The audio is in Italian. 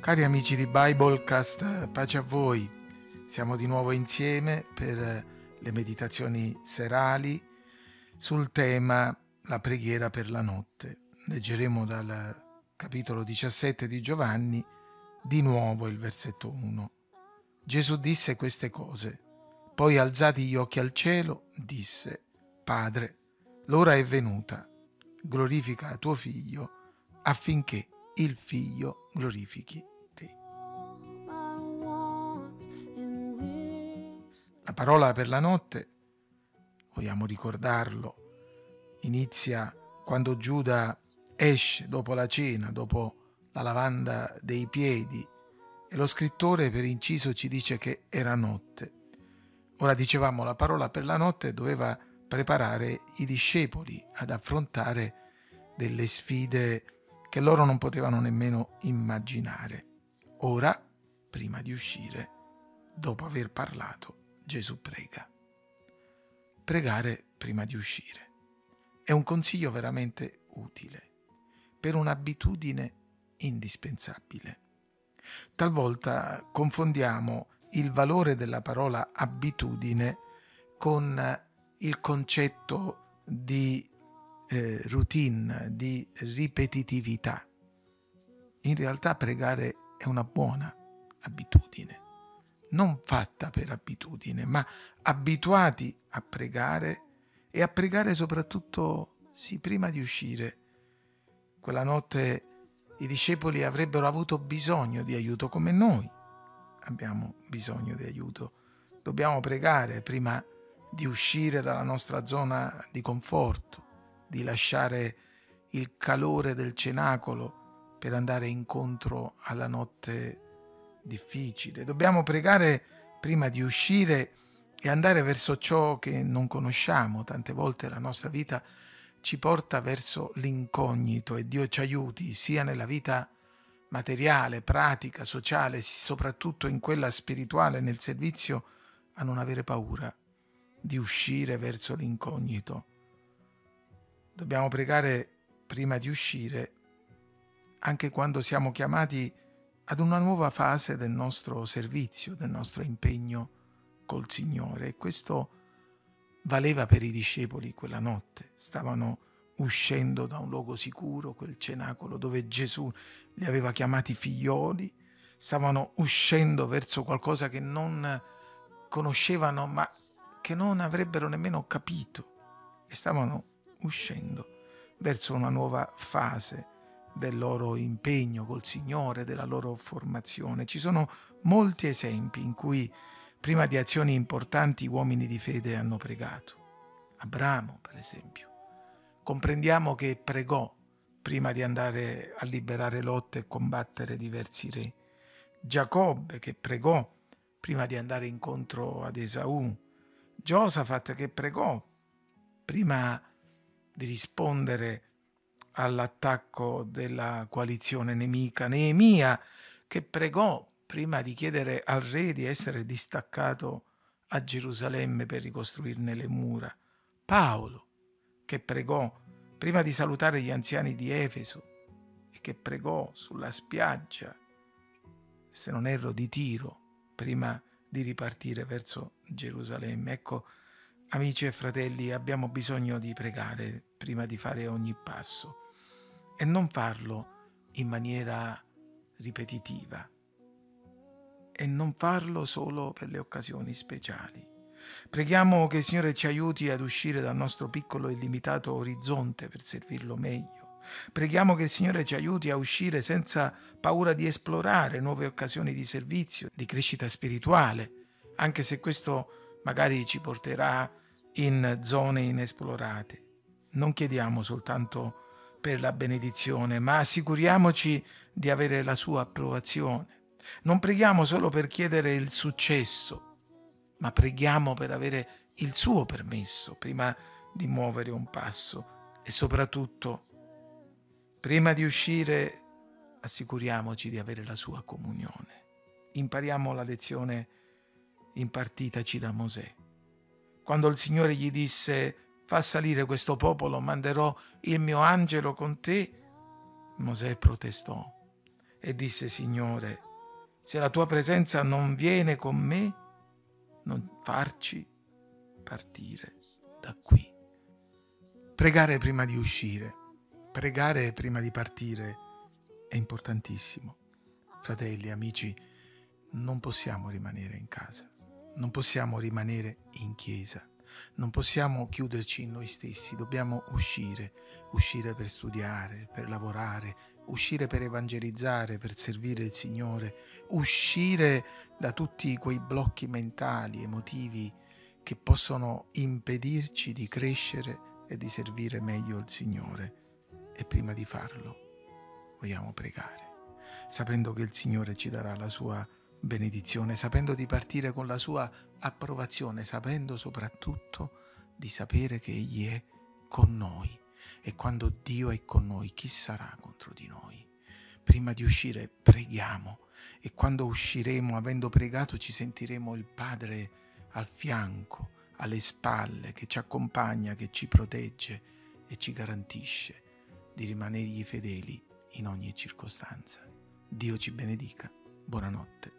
Cari amici di Biblecast, pace a voi. Siamo di nuovo insieme per le meditazioni serali sul tema la preghiera per la notte. Leggeremo dal capitolo 17 di Giovanni di nuovo il versetto 1. Gesù disse queste cose. Poi alzati gli occhi al cielo, disse, Padre, l'ora è venuta, glorifica tuo figlio affinché il figlio glorifichi te. La parola per la notte, vogliamo ricordarlo, inizia quando Giuda esce dopo la cena, dopo la lavanda dei piedi e lo scrittore per inciso ci dice che era notte. Ora dicevamo la parola per la notte doveva preparare i discepoli ad affrontare delle sfide che loro non potevano nemmeno immaginare. Ora, prima di uscire, dopo aver parlato, Gesù prega. Pregare prima di uscire è un consiglio veramente utile per un'abitudine indispensabile. Talvolta confondiamo il valore della parola abitudine con il concetto di eh, routine, di ripetitività. In realtà pregare è una buona abitudine, non fatta per abitudine, ma abituati a pregare e a pregare soprattutto sì, prima di uscire. Quella notte i discepoli avrebbero avuto bisogno di aiuto come noi abbiamo bisogno di aiuto. Dobbiamo pregare prima di uscire dalla nostra zona di conforto, di lasciare il calore del cenacolo per andare incontro alla notte difficile. Dobbiamo pregare prima di uscire e andare verso ciò che non conosciamo. Tante volte la nostra vita ci porta verso l'incognito e Dio ci aiuti sia nella vita materiale, pratica, sociale, soprattutto in quella spirituale, nel servizio, a non avere paura di uscire verso l'incognito. Dobbiamo pregare prima di uscire, anche quando siamo chiamati ad una nuova fase del nostro servizio, del nostro impegno col Signore. E questo valeva per i discepoli quella notte. Stavano uscendo da un luogo sicuro, quel cenacolo dove Gesù li aveva chiamati figlioli, stavano uscendo verso qualcosa che non conoscevano ma che non avrebbero nemmeno capito e stavano uscendo verso una nuova fase del loro impegno col Signore, della loro formazione. Ci sono molti esempi in cui prima di azioni importanti uomini di fede hanno pregato. Abramo, per esempio comprendiamo che pregò prima di andare a liberare Lot e combattere diversi re. Giacobbe che pregò prima di andare incontro ad Esaù. Giosafat che pregò prima di rispondere all'attacco della coalizione nemica. Neemia che pregò prima di chiedere al re di essere distaccato a Gerusalemme per ricostruirne le mura. Paolo che pregò prima di salutare gli anziani di Efeso e che pregò sulla spiaggia, se non erro, di Tiro, prima di ripartire verso Gerusalemme. Ecco, amici e fratelli, abbiamo bisogno di pregare prima di fare ogni passo e non farlo in maniera ripetitiva e non farlo solo per le occasioni speciali. Preghiamo che il Signore ci aiuti ad uscire dal nostro piccolo e limitato orizzonte per servirlo meglio. Preghiamo che il Signore ci aiuti a uscire senza paura di esplorare nuove occasioni di servizio, di crescita spirituale, anche se questo magari ci porterà in zone inesplorate. Non chiediamo soltanto per la benedizione, ma assicuriamoci di avere la sua approvazione. Non preghiamo solo per chiedere il successo, ma preghiamo per avere il suo permesso prima di muovere un passo e soprattutto prima di uscire assicuriamoci di avere la sua comunione. Impariamo la lezione impartitaci da Mosè. Quando il Signore gli disse fa salire questo popolo, manderò il mio angelo con te, Mosè protestò e disse, Signore, se la tua presenza non viene con me, non farci partire da qui. Pregare prima di uscire, pregare prima di partire è importantissimo. Fratelli, amici, non possiamo rimanere in casa, non possiamo rimanere in chiesa, non possiamo chiuderci in noi stessi, dobbiamo uscire, uscire per studiare, per lavorare, uscire per evangelizzare, per servire il Signore, uscire da tutti quei blocchi mentali, emotivi che possono impedirci di crescere e di servire meglio il Signore. E prima di farlo vogliamo pregare, sapendo che il Signore ci darà la sua benedizione, sapendo di partire con la sua approvazione, sapendo soprattutto di sapere che Egli è con noi. E quando Dio è con noi, chi sarà contro di noi? Prima di uscire preghiamo e quando usciremo avendo pregato ci sentiremo il Padre al fianco, alle spalle, che ci accompagna, che ci protegge e ci garantisce di rimanergli fedeli in ogni circostanza. Dio ci benedica. Buonanotte